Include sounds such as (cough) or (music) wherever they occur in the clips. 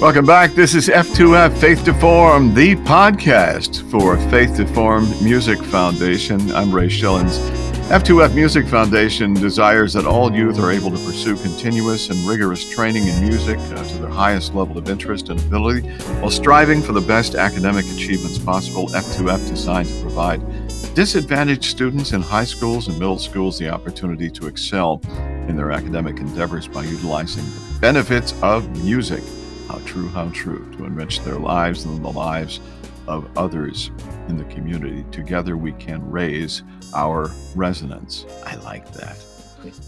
Welcome back. This is F2F Faith to Form, the podcast for Faith to Form Music Foundation. I'm Ray Schillens. F2F Music Foundation desires that all youth are able to pursue continuous and rigorous training in music uh, to their highest level of interest and ability while striving for the best academic achievements possible. F2F designed to provide disadvantaged students in high schools and middle schools the opportunity to excel in their academic endeavors by utilizing the benefits of music. How true, how true, to enrich their lives and the lives of others in the community. Together we can raise our resonance. I like that.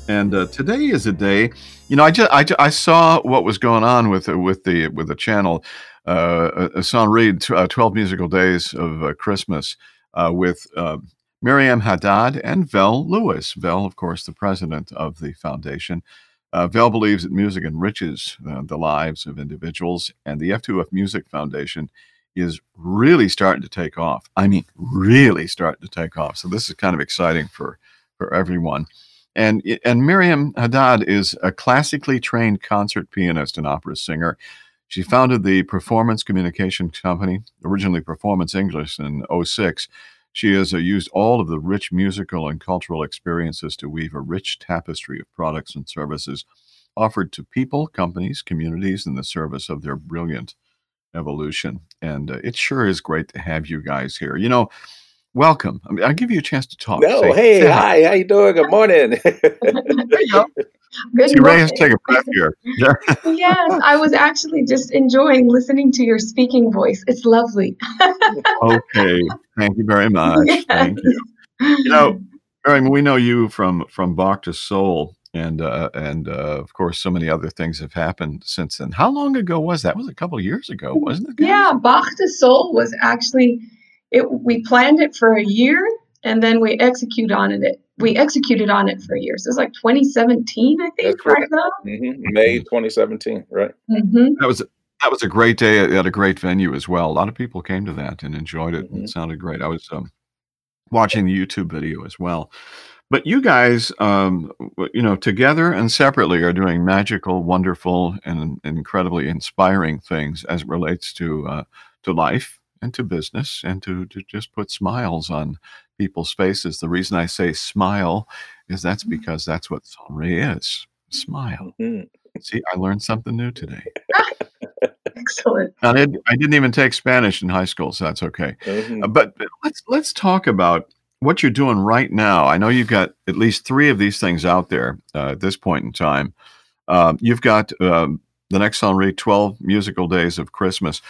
And uh, today is a day, you know, I just I, I saw what was going on with uh, with the with the channel, uh, Sonríe, uh, Twelve Musical Days of uh, Christmas, uh, with uh, Miriam Haddad and Vel Lewis. Vel, of course, the president of the foundation. Uh, Vel believes that music enriches uh, the lives of individuals, and the F2F Music Foundation is really starting to take off. I mean, really starting to take off. So this is kind of exciting for for everyone. And and Miriam Haddad is a classically trained concert pianist and opera singer. She founded the Performance Communication Company, originally Performance English, in 06. She has uh, used all of the rich musical and cultural experiences to weave a rich tapestry of products and services offered to people, companies, communities in the service of their brilliant evolution. And uh, it sure is great to have you guys here. You know, welcome. I mean, I'll give you a chance to talk. No, say, hey, say hi. hi. How you doing? Good morning. (laughs) there you go. Good Ray has to take a breath here. (laughs) yes, I was actually just enjoying listening to your speaking voice. It's lovely. (laughs) okay, thank you very much. Yes. Thank you. You know, we know you from from Bach to Soul, and uh, and uh, of course, so many other things have happened since then. How long ago was that? Was a couple of years ago, wasn't it? Guys? Yeah, Bach to Soul was actually it. We planned it for a year, and then we execute on it we executed on it for years. It was like 2017, I think, That's right now. Mm-hmm. May 2017, right? Mm-hmm. That was that was a great day at a great venue as well. A lot of people came to that and enjoyed it. Mm-hmm. It sounded great. I was um, watching the YouTube video as well. But you guys, um, you know, together and separately are doing magical, wonderful, and incredibly inspiring things as it relates to uh, to life and to business and to, to just put smiles on people's faces. The reason I say smile is that's mm-hmm. because that's what sonríe is. Smile. Mm-hmm. See, I learned something new today. (laughs) Excellent. I, did, I didn't even take Spanish in high school, so that's okay. Mm-hmm. Uh, but let's let's talk about what you're doing right now. I know you've got at least three of these things out there uh, at this point in time. Um, you've got um, the next Sonríe 12 musical days of Christmas.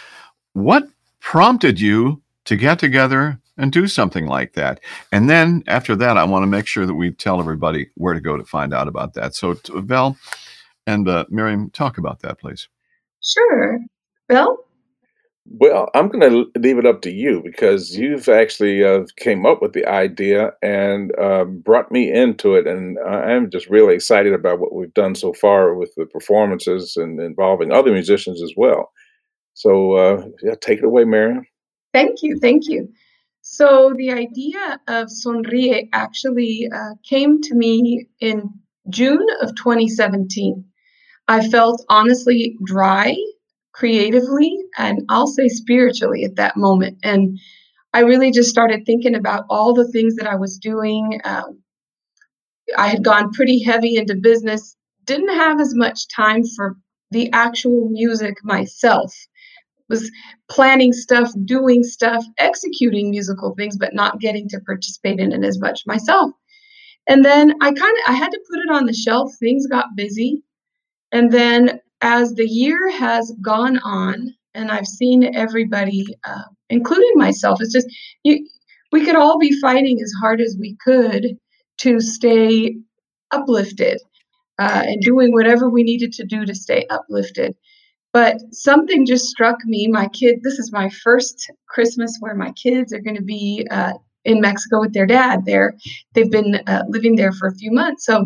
What prompted you to get together and do something like that. And then after that, I want to make sure that we tell everybody where to go to find out about that. So, Val and uh, Miriam, talk about that, please. Sure. Bill? Well, I'm going to leave it up to you because you've actually uh, came up with the idea and uh, brought me into it, and I'm just really excited about what we've done so far with the performances and involving other musicians as well. So, uh, yeah, take it away, Miriam. Thank you, thank you. So the idea of Sonríe actually uh, came to me in June of 2017. I felt honestly dry creatively and I'll say spiritually at that moment. And I really just started thinking about all the things that I was doing. Um, I had gone pretty heavy into business, didn't have as much time for the actual music myself was planning stuff, doing stuff, executing musical things, but not getting to participate in it as much myself. And then I kind of I had to put it on the shelf. Things got busy. And then as the year has gone on, and I've seen everybody, uh, including myself, it's just you, we could all be fighting as hard as we could to stay uplifted uh, and doing whatever we needed to do to stay uplifted. But something just struck me. My kid, this is my first Christmas where my kids are going to be uh, in Mexico with their dad. There, they've been uh, living there for a few months. So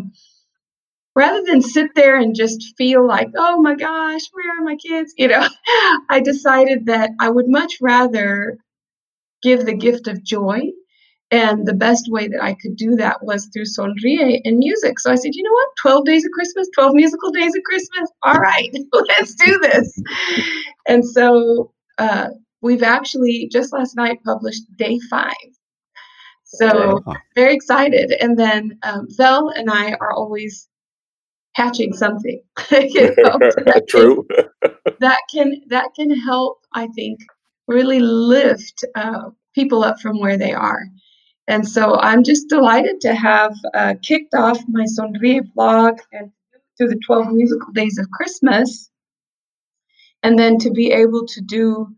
rather than sit there and just feel like, oh my gosh, where are my kids? You know, (laughs) I decided that I would much rather give the gift of joy And the best way that I could do that was through Sonríe and music. So I said, you know what? 12 days of Christmas, 12 musical days of Christmas. All right, (laughs) let's do this. And so uh, we've actually just last night published day five. So very excited. And then um, Vel and I are always hatching something. (laughs) you (laughs) know, that True. Can, that can that can help. I think really lift uh, people up from where they are. And so I'm just delighted to have uh, kicked off my Sonríe blog and through the 12 musical days of Christmas, and then to be able to do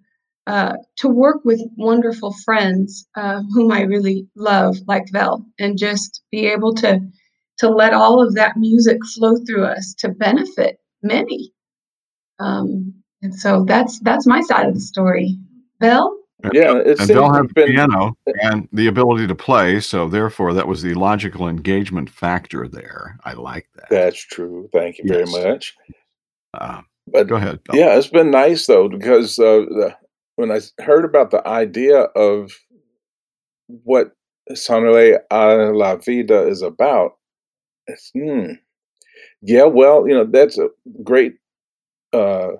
uh, to work with wonderful friends uh, whom I really love, like Vel, and just be able to to let all of that music flow through us to benefit many. Um, and so that's that's my side of the story. Vel. Yeah, it's and they'll have been, piano and the ability to play, so therefore that was the logical engagement factor there. I like that. That's true. Thank you yes. very much. Uh, but go ahead. Bill. Yeah, it's been nice though because uh, the, when I heard about the idea of what Sonríe a la Vida is about, it's, hmm, yeah, well, you know, that's a great uh,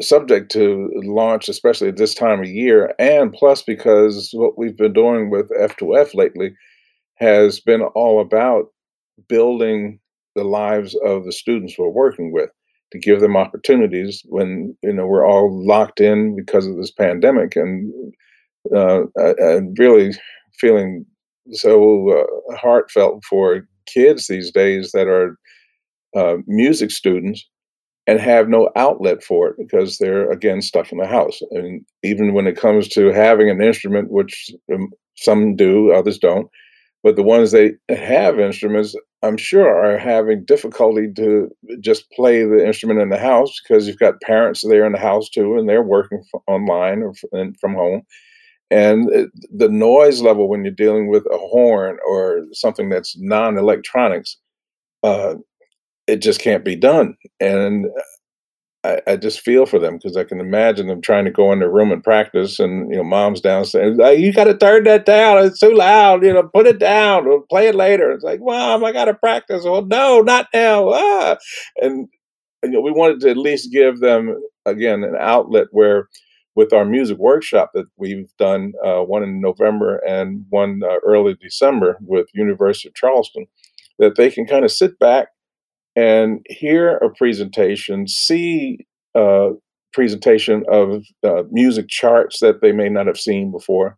subject to launch, especially at this time of year. And plus, because what we've been doing with F2F lately has been all about building the lives of the students we're working with to give them opportunities when you know we're all locked in because of this pandemic and uh, really feeling so uh, heartfelt for kids these days that are uh, music students and have no outlet for it because they're again stuck in the house. And even when it comes to having an instrument which um, some do others don't but the ones that have instruments i'm sure are having difficulty to just play the instrument in the house because you've got parents there in the house too and they're working online or from home. And the noise level when you're dealing with a horn or something that's non-electronics uh, it just can't be done and I, I just feel for them because I can imagine them trying to go in their room and practice, and you know, mom's downstairs. Like, you got to turn that down. It's too loud. You know, put it down. We'll play it later. It's like, mom, I got to practice. Well, no, not now. Ah. And, and you know, we wanted to at least give them again an outlet where, with our music workshop that we've done, uh, one in November and one uh, early December with University of Charleston, that they can kind of sit back and hear a presentation, see a presentation of uh, music charts that they may not have seen before,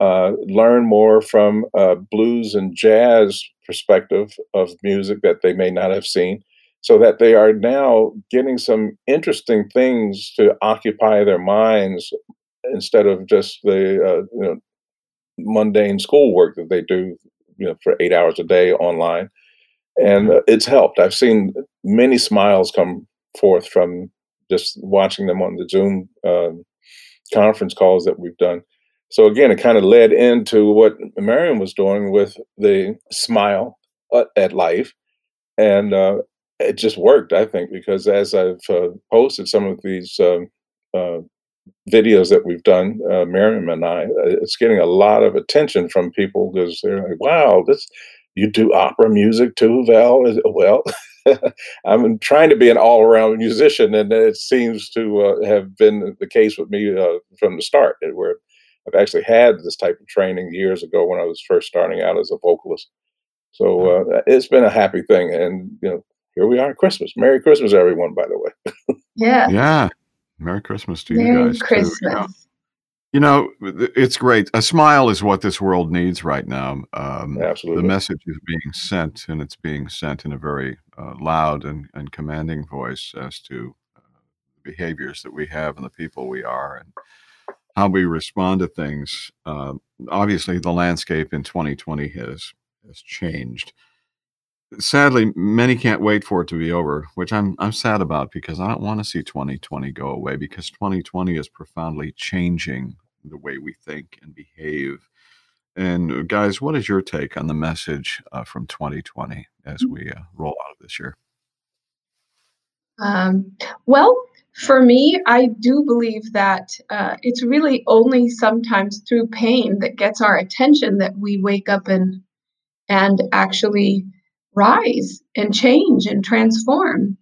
uh, learn more from a blues and jazz perspective of music that they may not have seen, so that they are now getting some interesting things to occupy their minds instead of just the uh, you know, mundane schoolwork that they do you know, for eight hours a day online and uh, it's helped. I've seen many smiles come forth from just watching them on the Zoom um, conference calls that we've done. So again, it kind of led into what Miriam was doing with the smile uh, at life, and uh, it just worked. I think because as I've uh, posted some of these um, uh, videos that we've done, uh, Miriam and I, it's getting a lot of attention from people because they're like, "Wow, this you do opera music too, Val? Well, (laughs) I'm trying to be an all around musician, and it seems to uh, have been the case with me uh, from the start, where I've actually had this type of training years ago when I was first starting out as a vocalist. So uh, it's been a happy thing, and you know, here we are, Christmas. Merry Christmas, everyone! By the way. (laughs) yeah. Yeah. Merry Christmas to Merry you guys. Merry Christmas. Too, you know? You know, it's great. A smile is what this world needs right now. Um, Absolutely. The message is being sent, and it's being sent in a very uh, loud and, and commanding voice as to uh, behaviors that we have and the people we are and how we respond to things. Uh, obviously, the landscape in 2020 has has changed. Sadly, many can't wait for it to be over, which I'm I'm sad about because I don't want to see 2020 go away because 2020 is profoundly changing the way we think and behave. And uh, guys, what is your take on the message uh, from 2020 as mm. we uh, roll out of this year? Um, well, For me, I do believe that uh, it's really only sometimes through pain that gets our attention that we wake up and and actually rise and change and transform.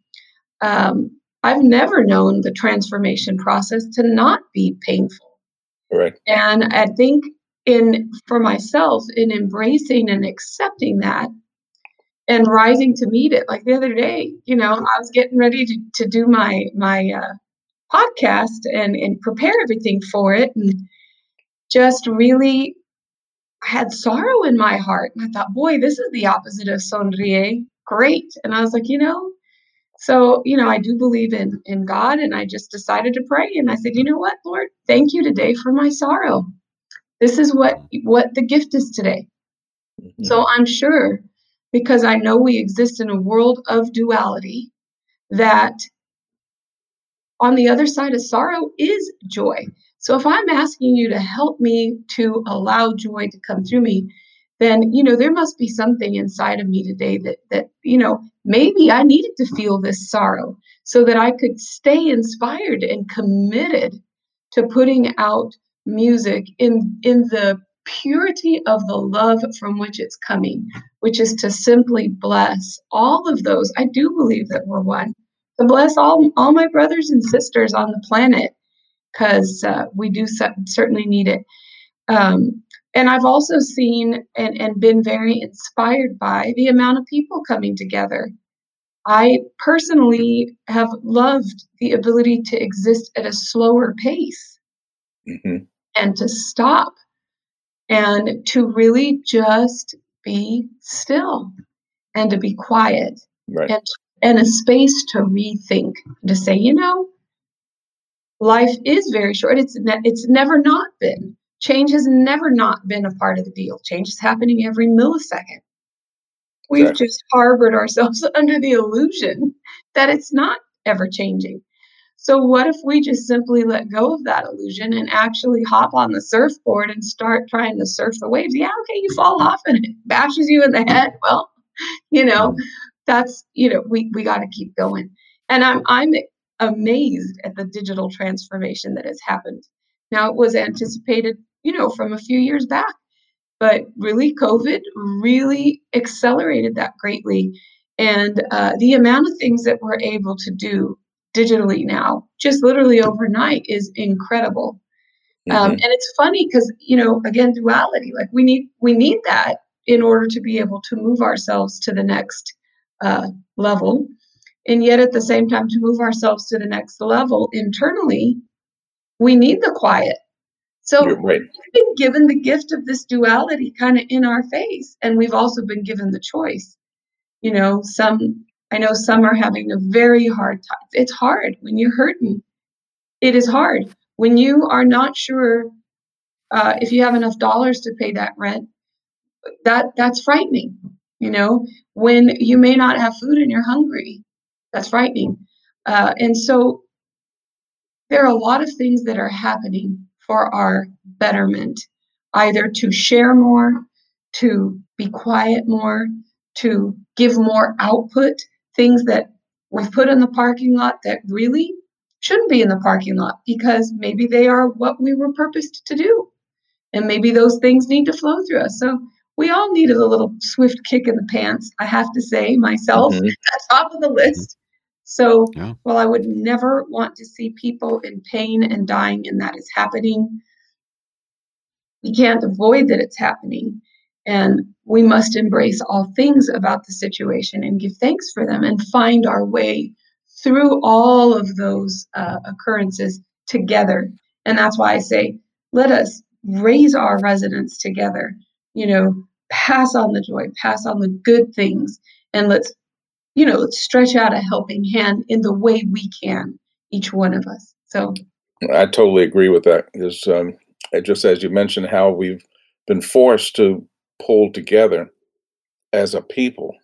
Um, I've never known the transformation process to not be painful. And I think in for myself in embracing and accepting that and rising to meet it. Like the other day, you know, I was getting ready to, to do my my uh, podcast and and prepare everything for it, and just really had sorrow in my heart. And I thought, boy, this is the opposite of sonríe. Great. And I was like, you know, so you know, I do believe in in God, and I just decided to pray. And I said, you know what, Lord, thank you today for my sorrow. This is what what the gift is today. Mm-hmm. So I'm sure because I know we exist in a world of duality, that on the other side of sorrow is joy. So if I'm asking you to help me to allow joy to come through me, then you know there must be something inside of me today that that you know maybe I needed to feel this sorrow so that I could stay inspired and committed to putting out music in in the purity of the love from which it's coming, which is to simply bless all of those. I do believe that we're one. To bless all, all my brothers and sisters on the planet, because uh, we do certainly need it. Um, and I've also seen and, and been very inspired by the amount of people coming together. I personally have loved the ability to exist at a slower pace mm-hmm. and to stop and to really just be still and to be quiet right. and, and a space to rethink to say you know life is very short it's ne- it's never not been change has never not been a part of the deal change is happening every millisecond we've exactly. just harbored ourselves (laughs) under the illusion that it's not ever changing so, what if we just simply let go of that illusion and actually hop on the surfboard and start trying to surf the waves? Yeah, okay, you fall off and it bashes you in the head. Well, you know, that's you know, we we got to keep going. And I'm I'm amazed at the digital transformation that has happened. Now, it was anticipated, you know, from a few years back, but really, COVID really accelerated that greatly. And uh, the amount of things that we're able to do digitally now, just literally overnight, is incredible. Um, mm-hmm. Um, and it's funny because you know, again, duality. Like we need we need that in order to be able to move ourselves to the next uh, level, and yet at the same time to move ourselves to the next level internally, we need the quiet. So right. we've been given the gift of this duality kind of in our face, and we've also been given the choice. You know, some I know some are having a very hard time. It's hard when you're hurting. It is hard when you are not sure uh, if you have enough dollars to pay that rent. That that's frightening. You know, when you may not have food and you're hungry, that's frightening. Uh, and so there are a lot of things that are happening for our betterment, either to share more, to be quiet more, to give more output things that we've put in the parking lot that really shouldn't be in the parking lot because maybe they are what we were purposed to do. And maybe those things need to flow through us. So we all needed a little swift kick in the pants, I have to say, myself mm-hmm. at top of the list. So yeah. while I would never want to see people in pain and dying, and that is happening, we can't avoid that it's happening. And we must embrace all things about the situation and give thanks for them and find our way through all of those uh, occurrences together. And that's why I say, let us raise our residents together, you know, pass on the joy, pass on the good things, and let's, you know, stretch out a helping hand in the way we can, each one of us. So I totally agree with that. Because um, just as you mentioned, how we've been forced to pull together as a people,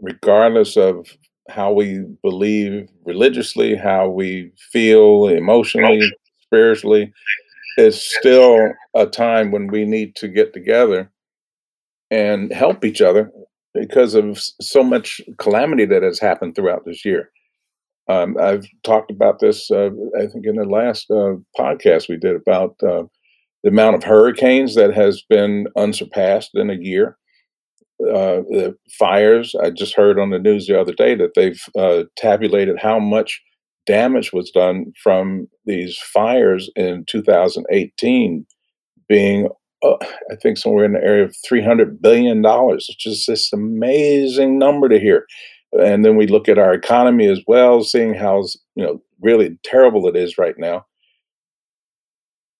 regardless of how we believe religiously, how we feel emotionally, spiritually, is still a time when we need to get together and help each other because of so much calamity that has happened throughout this year. Um, I've talked about this, uh, I think, in the last uh, podcast we did about uh, the amount of hurricanes that has been unsurpassed in a year. Uh, the fires, I just heard on the news the other day that they've uh, tabulated how much damage was done from these fires in 2018 being uh, I think somewhere in the area of three hundred billion dollars. which is this amazing number to hear. And then we look at our economy as well, seeing how you know really terrible it is right now.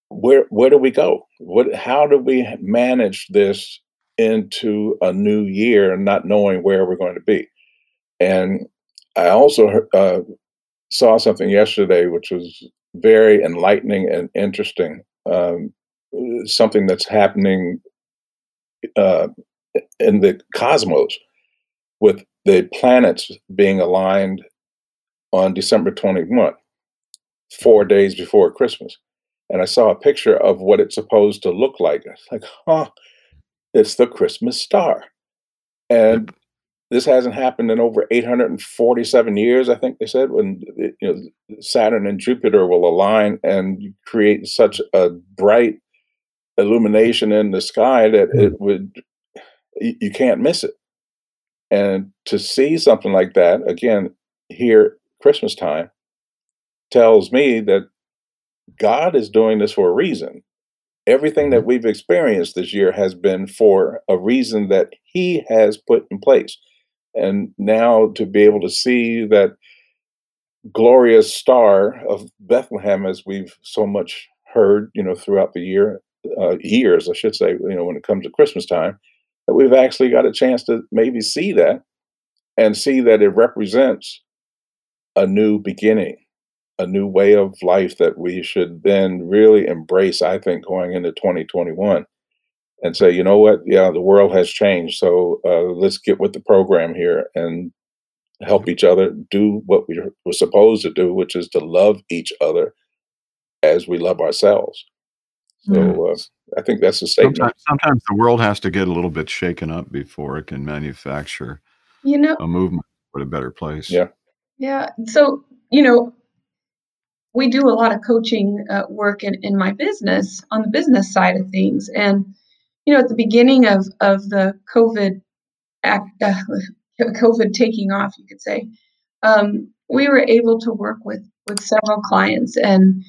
Where where do we go? What how do we manage this into a new year, not knowing where we're going to be? And I also uh, saw something yesterday which was very enlightening and interesting. Um, something that's happening uh, in the cosmos with the planets being aligned on December 21, four days before Christmas. And I saw a picture of what it's supposed to look like. It's like, huh, it's the Christmas star. And this hasn't happened in over 847 years, I think they said, when you know Saturn and Jupiter will align and create such a bright illumination in the sky that hmm. it would you can't miss it and to see something like that again here christmas time tells me that god is doing this for a reason everything that mm-hmm. we've experienced this year has been for a reason that he has put in place and now to be able to see that glorious star of bethlehem as we've so much heard you know throughout the year uh, years, I should say, you know, when it comes to Christmas time, that we've actually got a chance to maybe see that and see that it represents a new beginning, a new way of life that we should then really embrace, I think, going into 2021 and say, you know what, yeah, the world has changed. So uh, let's get with the program here and help each other do what we were supposed to do, which is to love each other as we love ourselves. So uh, I think that's a statement. Sometimes, sometimes, the world has to get a little bit shaken up before it can manufacture, you know, a movement for a better place. Yeah. Yeah. So you know, we do a lot of coaching uh, work in, in my business on the business side of things, and you know, at the beginning of of the COVID act, uh, (laughs) COVID taking off, you could say, um, we were able to work with with several clients and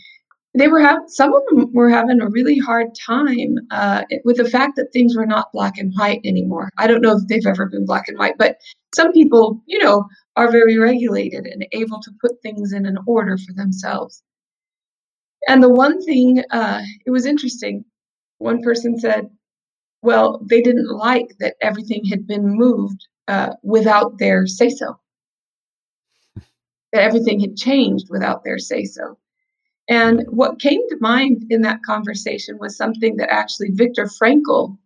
they were having some of them were having a really hard time uh, with the fact that things were not black and white anymore. I don't know if they've ever been black and white, but some people, you know, are very regulated and able to put things in an order for themselves. And the one thing, uh, it was interesting. One person said, well, they didn't like that everything had been moved uh, without their say so, (laughs) that everything had changed without their say so. And what came to mind in that conversation was something that actually Viktor Frankl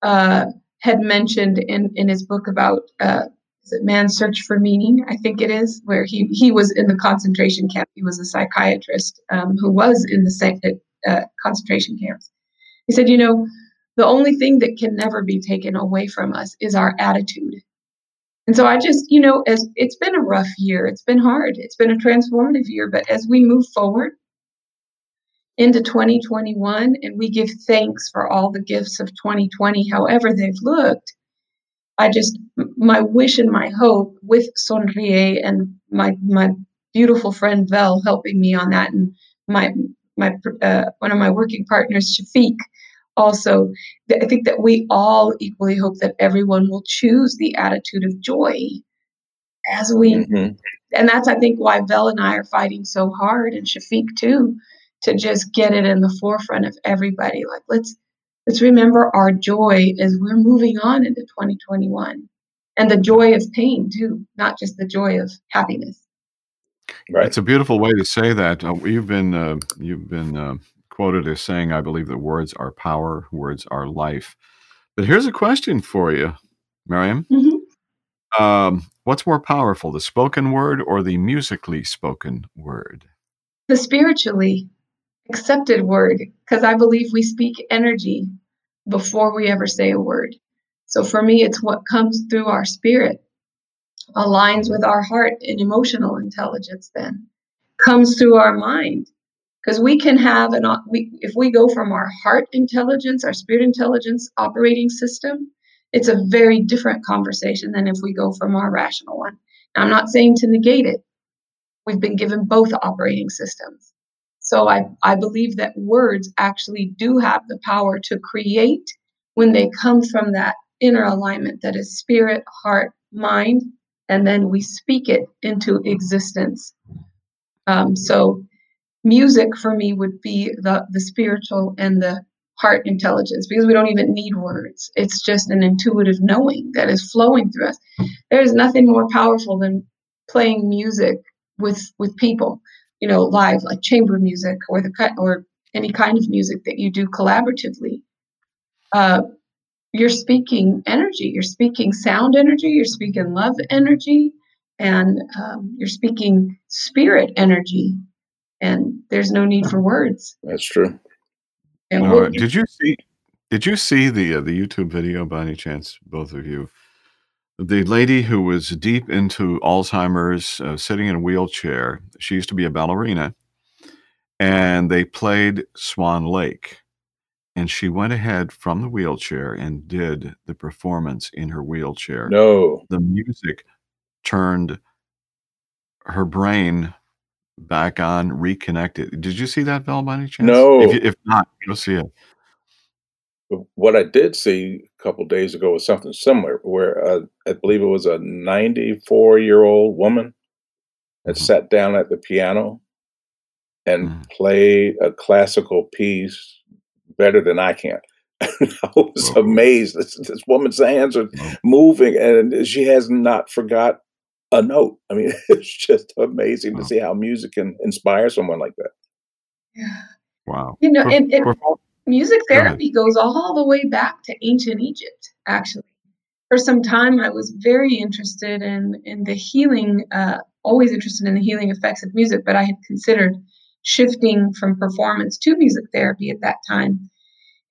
uh, had mentioned in, in his book about uh, is it Man's Search for Meaning? I think it is, where he, he was in the concentration camp. He was a psychiatrist um, who was in the uh, concentration camps. He said, You know, the only thing that can never be taken away from us is our attitude. And so I just, you know, as it's been a rough year, it's been hard, it's been a transformative year, but as we move forward into 2021 and we give thanks for all the gifts of 2020, however they've looked, I just, my wish and my hope with Sonríe and my, my beautiful friend Vel helping me on that, and my, my, uh, one of my working partners, Shafiq, also, I think that we all equally hope that everyone will choose the attitude of joy as we, mm-hmm. and that's, I think, why Vel and I are fighting so hard, and Shafiq too, to just get it in the forefront of everybody. Like, let's, let's remember our joy as we're moving on into 2021 and the joy of pain too, not just the joy of happiness. Right. It's a beautiful way to say that. Uh, you've been, uh, you've been, uh, quoted as saying, I believe that words are power, words are life. But here's a question for you, Miriam. Mm-hmm. Um, what's more powerful, the spoken word or the musically spoken word? The spiritually accepted word, because I believe we speak energy before we ever say a word. So for me, it's what comes through our spirit. aligns with our heart and emotional intelligence then comes through our mind because we can have an we if we go from our heart intelligence our spirit intelligence operating system it's a very different conversation than if we go from our rational one now, i'm not saying to negate it we've been given both operating systems so I, I believe that words actually do have the power to create when they come from that inner alignment that is spirit heart mind and then we speak it into existence. Um, so, music for me would be the the spiritual and the heart intelligence because we don't even need words. It's just an intuitive knowing that is flowing through us. There's nothing more powerful than playing music with with people, you know, live like chamber music or the cut, or any kind of music that you do collaboratively. Uh, you're speaking energy, you're speaking sound energy, you're speaking love energy, and um, you're speaking spirit energy. And there's no need for words. That's true. And we'll, did you see? Did you see the uh, the YouTube video by any chance, both of you? The lady who was deep into Alzheimer's, uh, sitting in a wheelchair. She used to be a ballerina, and they played Swan Lake and she went ahead from the wheelchair and did the performance in her wheelchair. No. The music turned her brain back on, reconnected. Did you see that, Val, by any chance? No. If, you, if not, you'll see it. What I did see couple days ago was something similar, where uh, I believe it was a 94 year old woman that mm-hmm. sat down at the piano and mm-hmm. played a classical piece better than I can. (laughs) I was oh. amazed. This, this, woman's hands are oh. moving, and she has not forgot a note. I mean, (laughs) it's just amazing wow. to see how music can inspire someone like that. Yeah. Wow. You know, and, and music therapy Go goes all the way back to ancient Egypt. Actually, for some time, I was very interested in in the healing. Uh, always interested in the healing effects of music, but I had considered shifting from performance to music therapy at that time.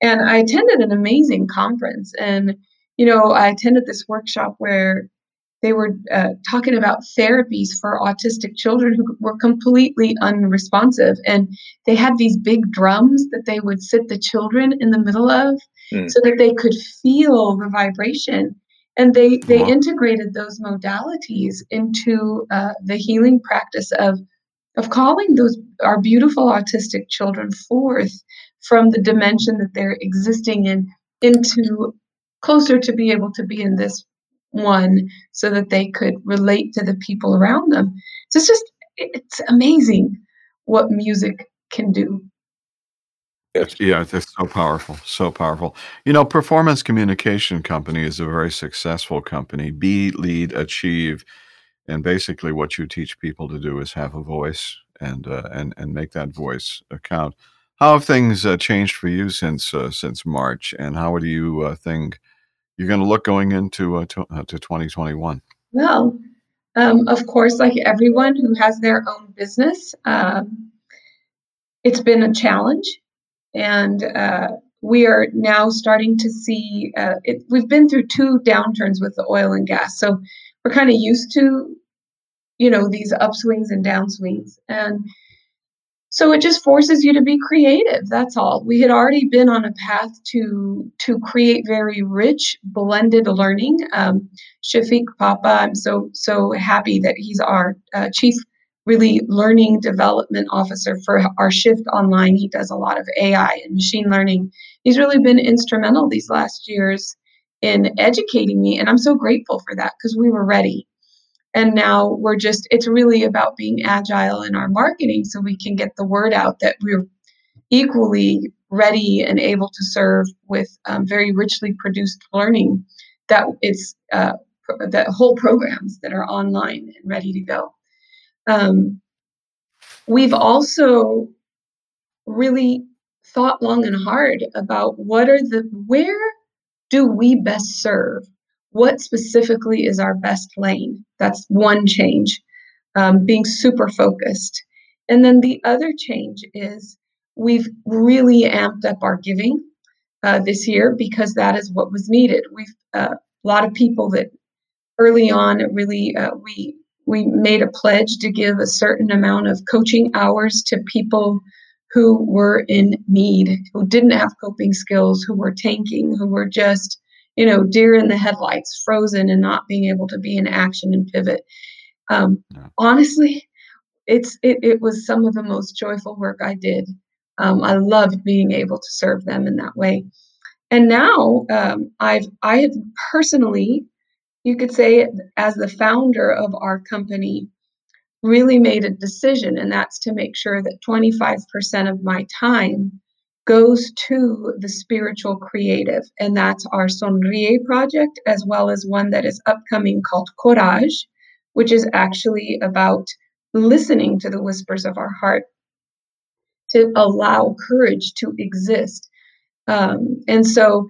And I attended an amazing conference. And, you know, I attended this workshop where they were uh, talking about therapies for autistic children who were completely unresponsive. And they had these big drums that they would sit the children in the middle of mm. so that they could feel the vibration. And they, they wow. integrated those modalities into uh, the healing practice of of calling those our beautiful autistic children forth from the dimension that they're existing in into closer to be able to be in this one so that they could relate to the people around them. So it's just it's amazing what music can do. Yes. Yeah, it's so powerful, so powerful. You know, Performance Communication Company is a very successful company. Be, lead, achieve and basically what you teach people to do is have a voice and uh, and and make that voice count. How have things uh, changed for you since uh, since March, and how do you uh, think you're going to look going into uh, to, uh, to 2021? Well, um, of course, like everyone who has their own business, um, it's been a challenge, and we are now starting to see. It, we've been through two downturns with the oil and gas, so we're kind of used to you know these upswings and downswings and so it just forces you to be creative that's all. We had already been on a path to to create very rich blended learning. Um, shafiq papa i'm so so happy that he's our uh, chief really learning development officer for our shift online. He does a lot of ai and machine learning. He's really been instrumental these last years in educating me and i'm so grateful for that because we were ready and now we're just it's really about being agile in our marketing so we can get the word out that we're equally ready and able to serve with um, very richly produced learning that it's uh, that whole programs that are online and ready to go. Um, we've also really thought long and hard about what are the where do we best serve what specifically is our best lane? That's one change, um, being super focused. And then the other change is we've really amped up our giving uh, this year because that is what was needed. We've uh, a lot of people that early on, really uh, we we made a pledge to give a certain amount of coaching hours to people who were in need, who didn't have coping skills, who were tanking, who were just, you know, deer in the headlights, frozen and not being able to be in action and pivot. Um, yeah. Honestly, it's it, it was some of the most joyful work I did. Um, I loved being able to serve them in that way. And now um, I've I have personally, you could say, as the founder of our company, really made a decision, and that's to make sure that 25% of my time goes to the spiritual creative. And that's our Sonríe project, as well as one that is upcoming called Courage, which is actually about listening to the whispers of our heart to allow courage to exist. Um, and so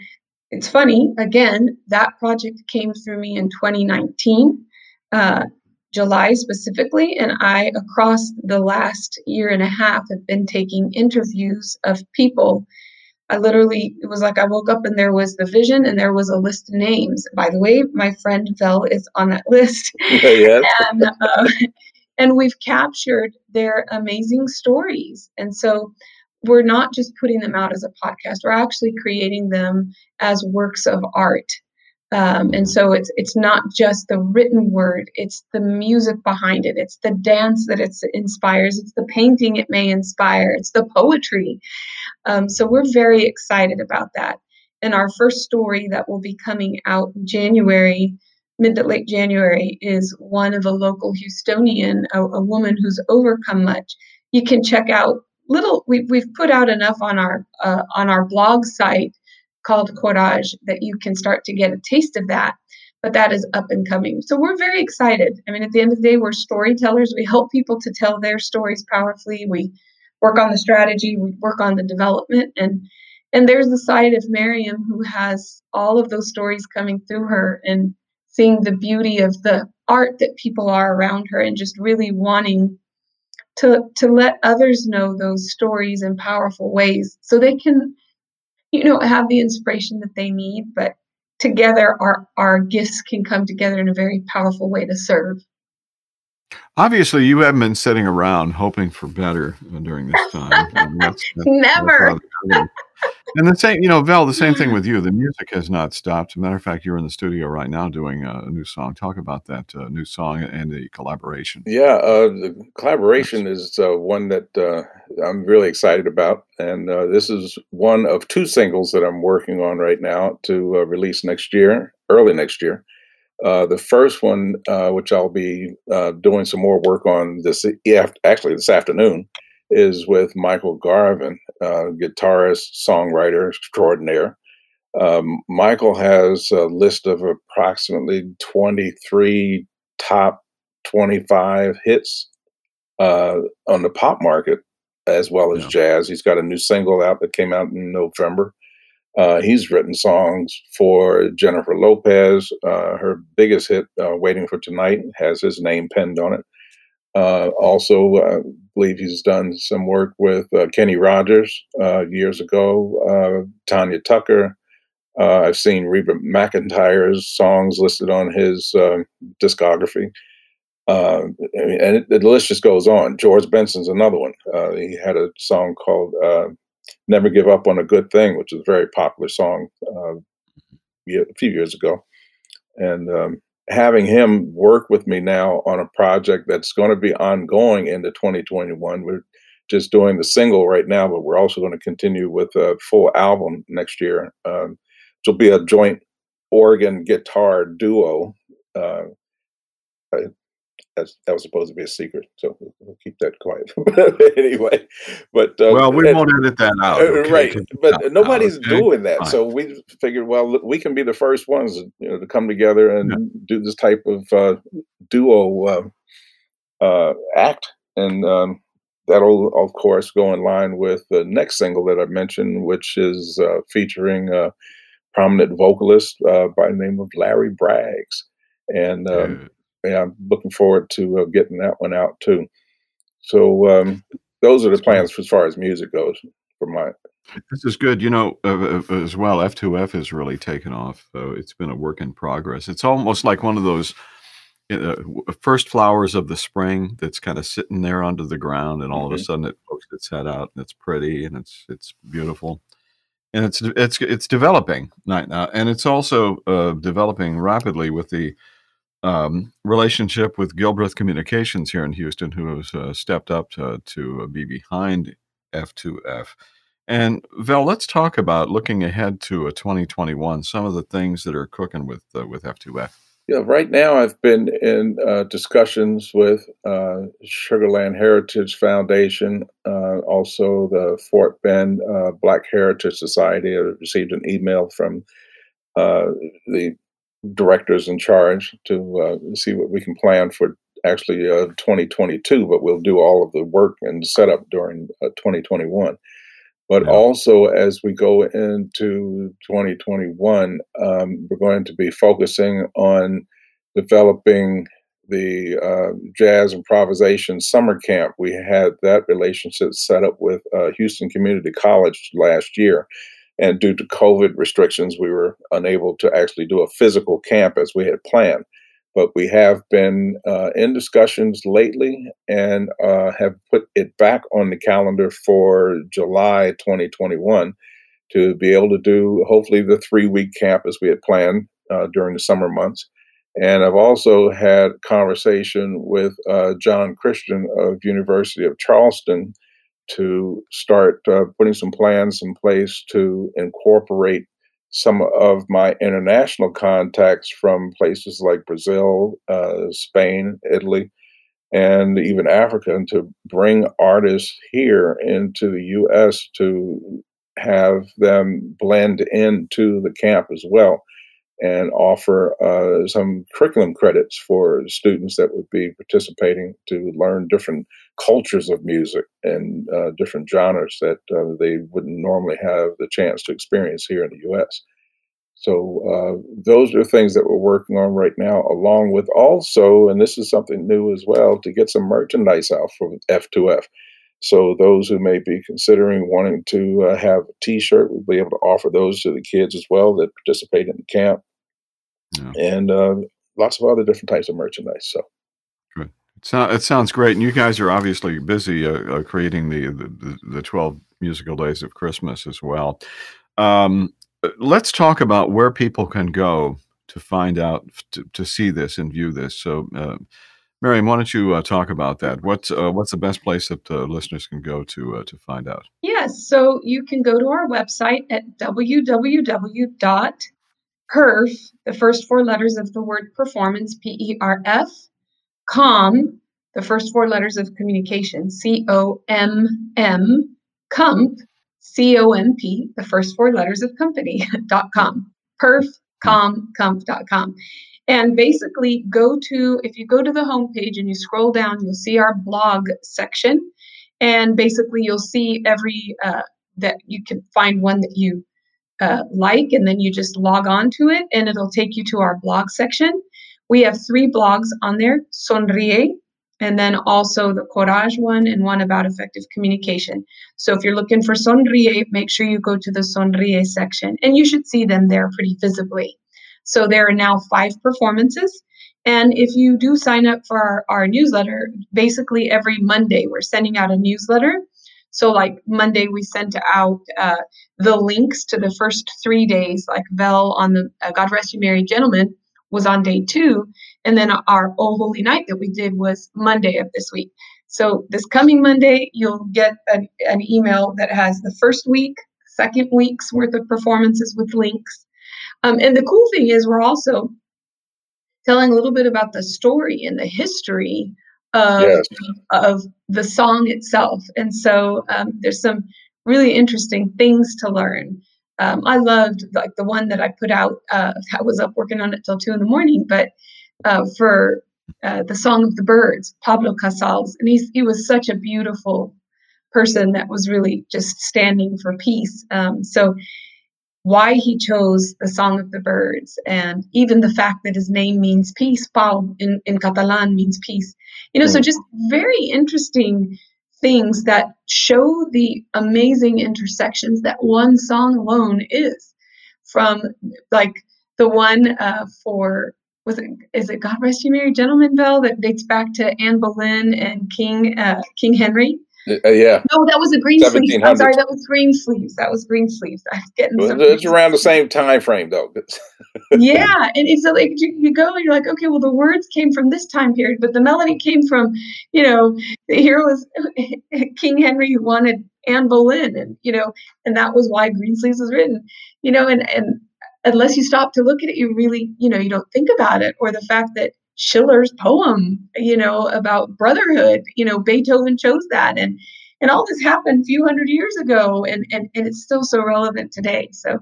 it's funny, again, that project came through me in 2019. Uh, July specifically, and I, across the last year and a half, have been taking interviews of people. I literally, it was like I woke up and there was the vision and there was a list of names. By the way, my friend Vel is on that list. (laughs) yes. (laughs) and, uh, and we've captured their amazing stories. And so we're not just putting them out as a podcast, we're actually creating them as works of art um, and so it's it's not just the written word; it's the music behind it. It's the dance that it inspires. It's the painting it may inspire. It's the poetry. Um, so we're very excited about that. And our first story that will be coming out January, mid to late January, is one of a local Houstonian, a, a woman who's overcome much. You can check out little. We've we've put out enough on our uh, on our blog site called Courage that you can start to get a taste of that. But that is up and coming. So we're very excited. I mean, at the end of the day, we're storytellers. We help people to tell their stories powerfully. We work on the strategy, we work on the development. And and there's the side of Miriam who has all of those stories coming through her and seeing the beauty of the art that people are around her and just really wanting to to let others know those stories in powerful ways so they can you know have the inspiration that they need but together our our gifts can come together in a very powerful way to serve. Obviously you haven't been sitting around hoping for better uh, during this time. That's, that's, (laughs) never. that's and the same, you know, Val, the same thing with you. The music has not stopped. As a matter of fact, you're in the studio right now doing a, new song. Talk about that uh, new song and the collaboration. Yeah, uh, the collaboration yes. is uh, one that uh, I'm really excited about. And uh, this is one of two singles that I'm working on right now to uh, release next year, early next year. the first one, which I'll be doing some more work on this, actually this afternoon, is with Michael Garvin, uh, guitarist, songwriter extraordinaire. Um, Michael has a list of approximately 23 top 25 hits uh, on the pop market as well as yeah. jazz. He's got a new single out that came out in November. Uh, he's written songs for Jennifer Lopez. Uh, her biggest hit, uh, Waiting for Tonight, has his name penned on it. Uh, also, I uh, believe he's done some work with uh, Kenny Rogers uh, years ago, uh, Tanya Tucker. Uh, I've seen Reba McEntire's songs listed on his discography. and it, the list just goes on. George Benson's another one. he had a song called Never Give Up on a Good Thing, which is a very popular song a few years ago. And um, having him work with me now on a project that's going to be ongoing into 2021. We're just doing the single right now, but we're also going to continue with a full album next year. Um, which will be a joint organ guitar duo. Uh, that was supposed to be a secret, so we'll keep that quiet. (laughs) anyway, but uh, well, we and, won't edit that out, uh, okay? right? But nobody's okay. doing that, Fine. so we figured, well, we can be the first ones, you know, to come together and yeah. do this type of uh, duo uh, uh, act, and um, that'll, of course, go in line with the next single that I mentioned, which is uh, featuring a prominent vocalist by the name of Larry Braggs, and. Um, yeah, I'm looking forward to uh, getting that one out too. So um, those are the plans as far as music goes for my. This is good. You know, uh, as well, F2F has really taken off. So it's been a work in progress. It's almost like one of those uh, first flowers of the spring that's kind of sitting there under the ground, and all mm-hmm. of a mm-hmm. sudden it pokes its head out, and it's pretty, and it's it's beautiful, and it's it's it's developing right now, and it's also uh, developing rapidly with the um, relationship with Gilbreth Communications here in Houston, who has uh, stepped up to, to be behind F2F. And Val, let's talk about looking ahead to a 2021. Some of the things that are cooking with uh, with F2F. Yeah, right now I've been in uh, discussions with uh, Sugarland Heritage Foundation, uh, also the Fort Bend uh, Black Heritage Society. I received an email from uh, the directors in charge to uh, see what we can plan for actually uh, 2022, but we'll do all of the work and setup during uh, 2021. But yeah. also, as we go into 2021, um, we're going to be focusing on developing the uh, jazz improvisation summer camp. We had that relationship set up with uh, Houston Community College last year. And due to COVID restrictions, we were unable to actually do a physical camp as we had planned. But we have been uh, in discussions lately and uh, have put it back on the calendar for July 2021 to be able to do hopefully the three week camp as we had planned uh, during the summer months. And I've also had conversation with uh, John Christian of University of Charleston to start uh, putting some plans in place to incorporate some of my international contacts from places like Brazil, uh, Spain, Italy, and even Africa, and to bring artists here into the U.S. to have them blend into the camp as well and offer uh, some curriculum credits for students that would be participating to learn different cultures of music and uh, different genres that uh, they wouldn't normally have the chance to experience here in the U.S. So uh, those are things that we're working on right now, along with also, and this is something new as well, to get some merchandise out from F2F. So those who may be considering wanting to uh, have a T-shirt, we'll be able to offer those to the kids as well that participate in the camp yeah. and uh, lots of other different types of merchandise. So. So, it sounds great, and you guys are obviously busy uh, uh, creating the, the, the twelve musical days of Christmas as well. Um, let's talk about where people can go to find out to, to see this and view this. So, uh, Miriam, why don't you uh, talk about that? What's uh, what's the best place that uh, listeners can go to uh, to find out? Yes, so you can go to our website at www perf, the first four letters of the word performance, P E R F, com, the first four letters of communication, C O M M, comp, C O M P, the first four letters of company, (laughs) dot com, perf, com, comp.com. And basically, go to, if you go to the homepage and you scroll down, you'll see our blog section. And basically, you'll see every, uh, that you can find one that you uh, like, and then you just log on to it and it'll take you to our blog section. We have three blogs on there Sonríe, and then also the Courage one and one about effective communication. So if you're looking for Sonríe, make sure you go to the Sonríe section, and you should see them there pretty visibly. So there are now five performances. And if you do sign up for our, our newsletter, basically every Monday we're sending out a newsletter so, like Monday, we sent out uh, the links to the first three days, like Vel on the uh, God Rest You Merry Gentlemen was on day two. And then our Oh Holy Night that we did was Monday of this week. So, this coming Monday, you'll get an, an email that has the first week, second week's worth of performances with links. Um, and the cool thing is, we're also telling a little bit about the story and the history of, yes. of the song itself. And so um, there's some really interesting things to learn. Um, I loved like the one that I put out. Uh, I was up working on it till two in the morning, but uh, for uh, the Song of the Birds, Pablo Casals, and he's he was such a beautiful person that was really just standing for peace. Um, so why he chose the Song of the Birds, and even the fact that his name means peace, Pau in, in Catalan means peace. You know, mm. so just very interesting things that show the amazing intersections that one song alone is from like the one uh, for was it is it God Rest You Merry Gentlemen Bell that dates back to Anne Boleyn and King uh, King Henry. Uh, yeah. No, that was a Greensleeves. I'm sorry, that was Greensleeves. That was Greensleeves. I was getting. Well, it's around the same time frame, though. (laughs) yeah, and it's like you, you, go and you're like, okay, well, the words came from this time period, but the melody came from, you know, here was (laughs) King Henry who wanted Anne Boleyn, and you know, and that was why Greensleeves was written, you know, and and unless you stop to look at it, you really, you know, you don't think about it. Or the fact that Schiller's poem, you know, about brotherhood, you know, Beethoven chose that. And and all this happened a few hundred years ago and and, and it's still so relevant today. So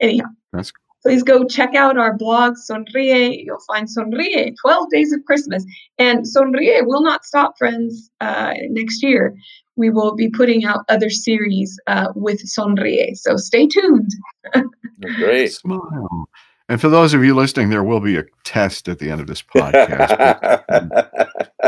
anyhow. That's please go check out our blog sonríe you'll find sonríe 12 days of christmas and sonríe will not stop friends uh, next year we will be putting out other series uh, with sonríe so stay tuned (laughs) Great. Smile. And for those of you listening, there will be a test at the end of this podcast. (laughs)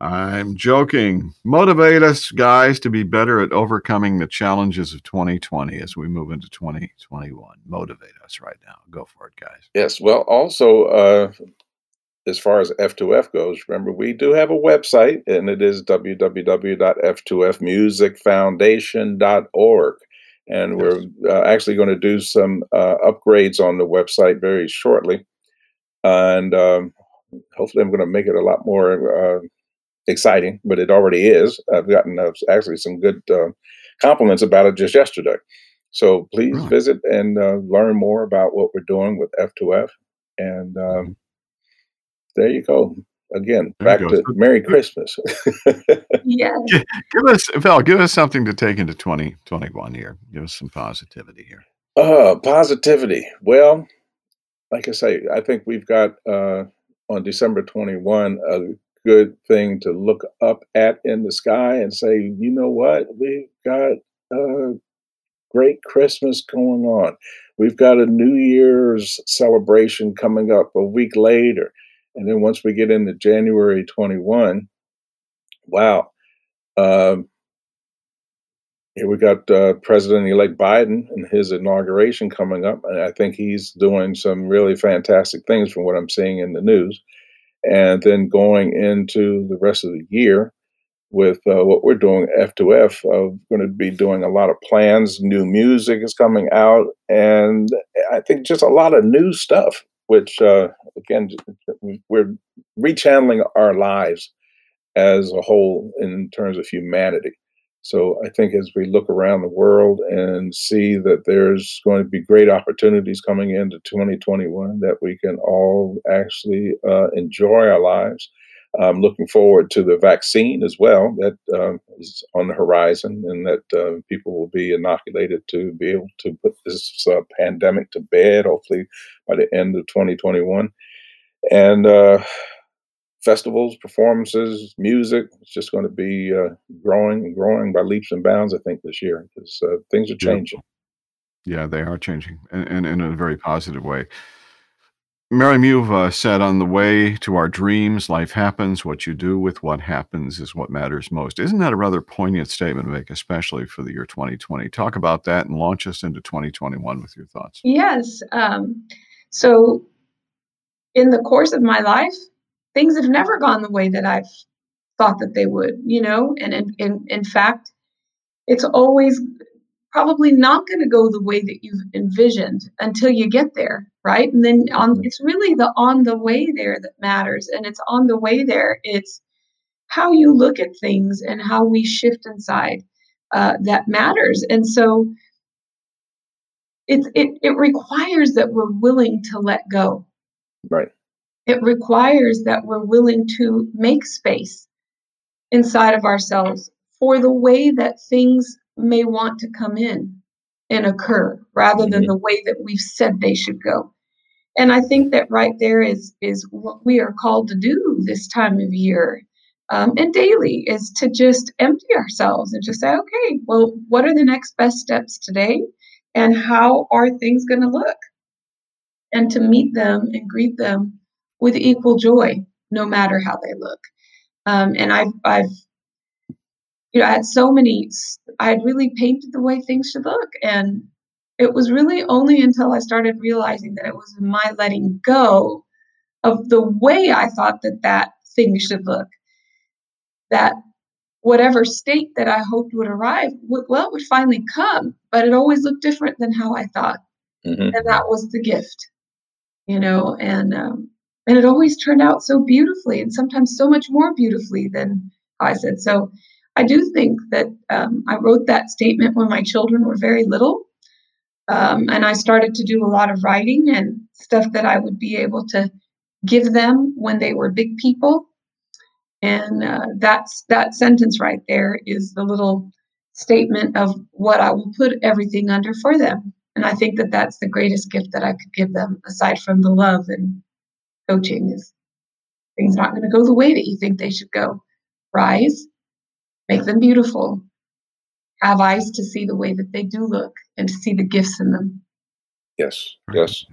I'm joking. Motivate us, guys, to be better at overcoming the challenges of 2020 as we move into 2021. Motivate us right now. Go for it, guys. Yes. Well, also, uh, as far as F2F goes, remember we do have a website, and it is www.f2fmusicfoundation.org and we're uh, actually going to do some uh, upgrades on the website very shortly, and um, hopefully, I'm going to make it a lot more uh, exciting. But it already is. I've gotten uh, actually some good uh, compliments about it just yesterday. So please visit and uh, learn more about what we're doing with F2F, and um, mm-hmm. there you go again back to merry (laughs) christmas. (laughs) Yeah. Give, give us val give us something to take into 2021 here. Give us some positivity here. Uh positivity. Well like i say i think we've got uh on december 21 a good thing to look up at in the sky and say you know what? We've got a great christmas going on. We've got a new year's celebration coming up a week later and then once we get into January 21, wow. Um, here we got uh, President-elect Biden and his inauguration coming up, and I think he's doing some really fantastic things from what I'm seeing in the news. And then going into the rest of the year with uh, what we're doing, F2F, uh, going to be doing a lot of plans. New music is coming out, and I think just a lot of new stuff which uh, again we're rechanneling our lives as a whole in terms of humanity. So I think as we look around the world and see that there's going to be great opportunities coming into 2021 that we can all actually uh, enjoy our lives I'm looking forward to the vaccine as well that uh, is on the horizon, and that uh, people will be inoculated to be able to put this uh, pandemic to bed, hopefully by the end of 2021. And uh, festivals, performances, music, it's just going to be uh, growing and growing by leaps and bounds, I think, this year because uh, things are changing. Yeah. yeah, they are changing, and, and in a very positive way. Miriam, you've uh, said on the way to our dreams, life happens. What you do with what happens is what matters most. Isn't that a rather poignant statement to make, especially for the year 2020? Talk about that and launch us into 2021 with your thoughts. Yes. Um, so, in the course of my life, things have never gone the way that I've thought that they would, you know, and in, in, in fact, it's always probably not going to go the way that you've envisioned until you get there right? And then on mm-hmm. it's really the on the way there that matters and it's on the way there it's how you look at things and how we shift inside uh, that matters. And so it, it it requires that we're willing to let go. Right. It requires that we're willing to make space inside of ourselves for the way that things may want to come in and occur rather than the way that we've said they should go. And I think that right there is is what we are called to do this time of year um, and daily is to just empty ourselves and just say, okay, well, what are the next best steps today, and how are things going to look, and to meet them and greet them with equal joy, no matter how they look. Um, and I've I've you know, I had so many, I had really painted the way things should look. And it was really only until I started realizing that it was my letting go of the way I thought that that thing should look that whatever state that I hoped would arrive, would, well, it would finally come, but it always looked different than how I thought. Mm-hmm. And that was the gift, you know, and, um, and it always turned out so beautifully and sometimes so much more beautifully than I said. So I do think that um, I wrote that statement when my children were very little. Um, and I started to do a lot of writing and stuff that I would be able to give them when they were big people. And uh, that's that sentence right there is the little statement of what I will put everything under for them. And I think that that's the greatest gift that I could give them, aside from the love and coaching. Is things not going to go the way that you think they should go? Rise, make them beautiful, have eyes to see the way that they do look, and to see the gifts in them. Yes, yes.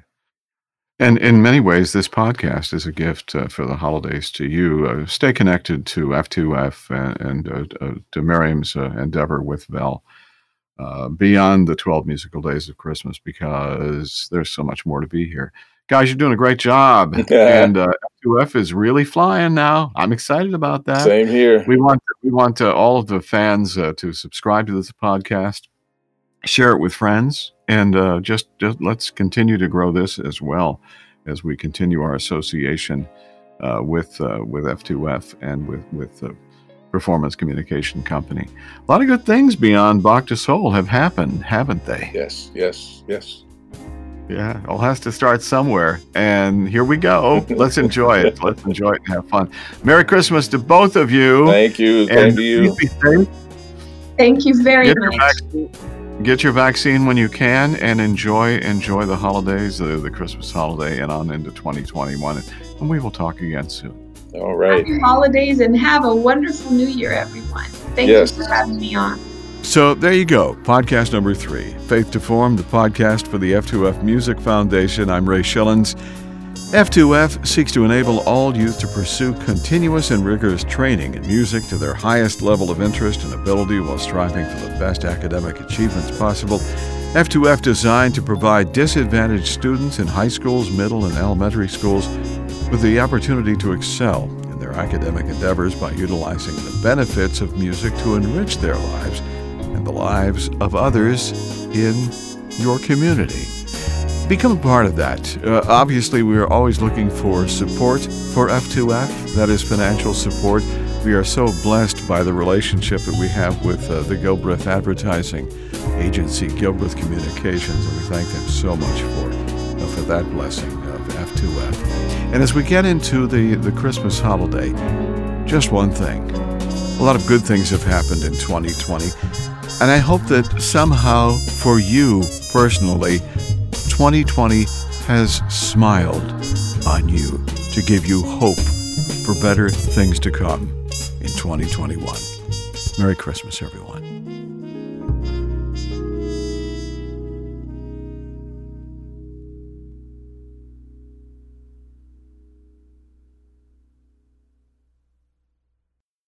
And in many ways, this podcast is a gift uh, for the holidays to you. Uh, stay connected to F2F and, and uh, uh, to Miriam's uh, endeavor with Vel uh, beyond the 12 musical days of Christmas because there's so much more to be here. Guys, you're doing a great job. (laughs) and F2F is really flying now. I'm excited about that. Same here. We want, we want all of the fans to subscribe to this podcast, share it with friends and uh, just, just let's continue to grow this as well as we continue our association uh, with uh, with F2F and with with the Performance Communication Company. A lot of good things beyond Bach to Soul have happened, haven't they? Yes, yes, yes. Yeah, it all has to start somewhere. And here we go. Let's enjoy it. Let's enjoy it and have fun. Merry Christmas to both of you. Thank you. Thank you. Thank you very Get much get your vaccine when you can and enjoy enjoy the holidays, the, the Christmas holiday, and on into 2021. And we will talk again soon. All right. Happy holidays and have a wonderful new year, everyone. Thank yes. you for having me on. So there you go, podcast number three Faith to Form, the podcast for the F2F Music Foundation. I'm Ray Schillens. F2F seeks to enable all youth to pursue continuous and rigorous training in music to their highest level of interest and ability while striving for the best academic achievements possible. F2F designed to provide disadvantaged students in high schools, middle, and elementary schools with the opportunity to excel in their academic endeavors by utilizing the benefits of music to enrich their lives lives of others in your community become a part of that. Uh, obviously, we are always looking for support for F2F, that is financial support. We are so blessed by the relationship that we have with uh, the Gilbreth Advertising Agency, Gilbreth Communications, and we thank them so much for, uh, for that blessing of F2F. And as we get into the, the Christmas holiday, just one thing. A lot of good things have happened in 2020, and I hope that somehow for you personally, 2020 has smiled on you to give you hope for better things to come in 2021. Merry Christmas, everyone.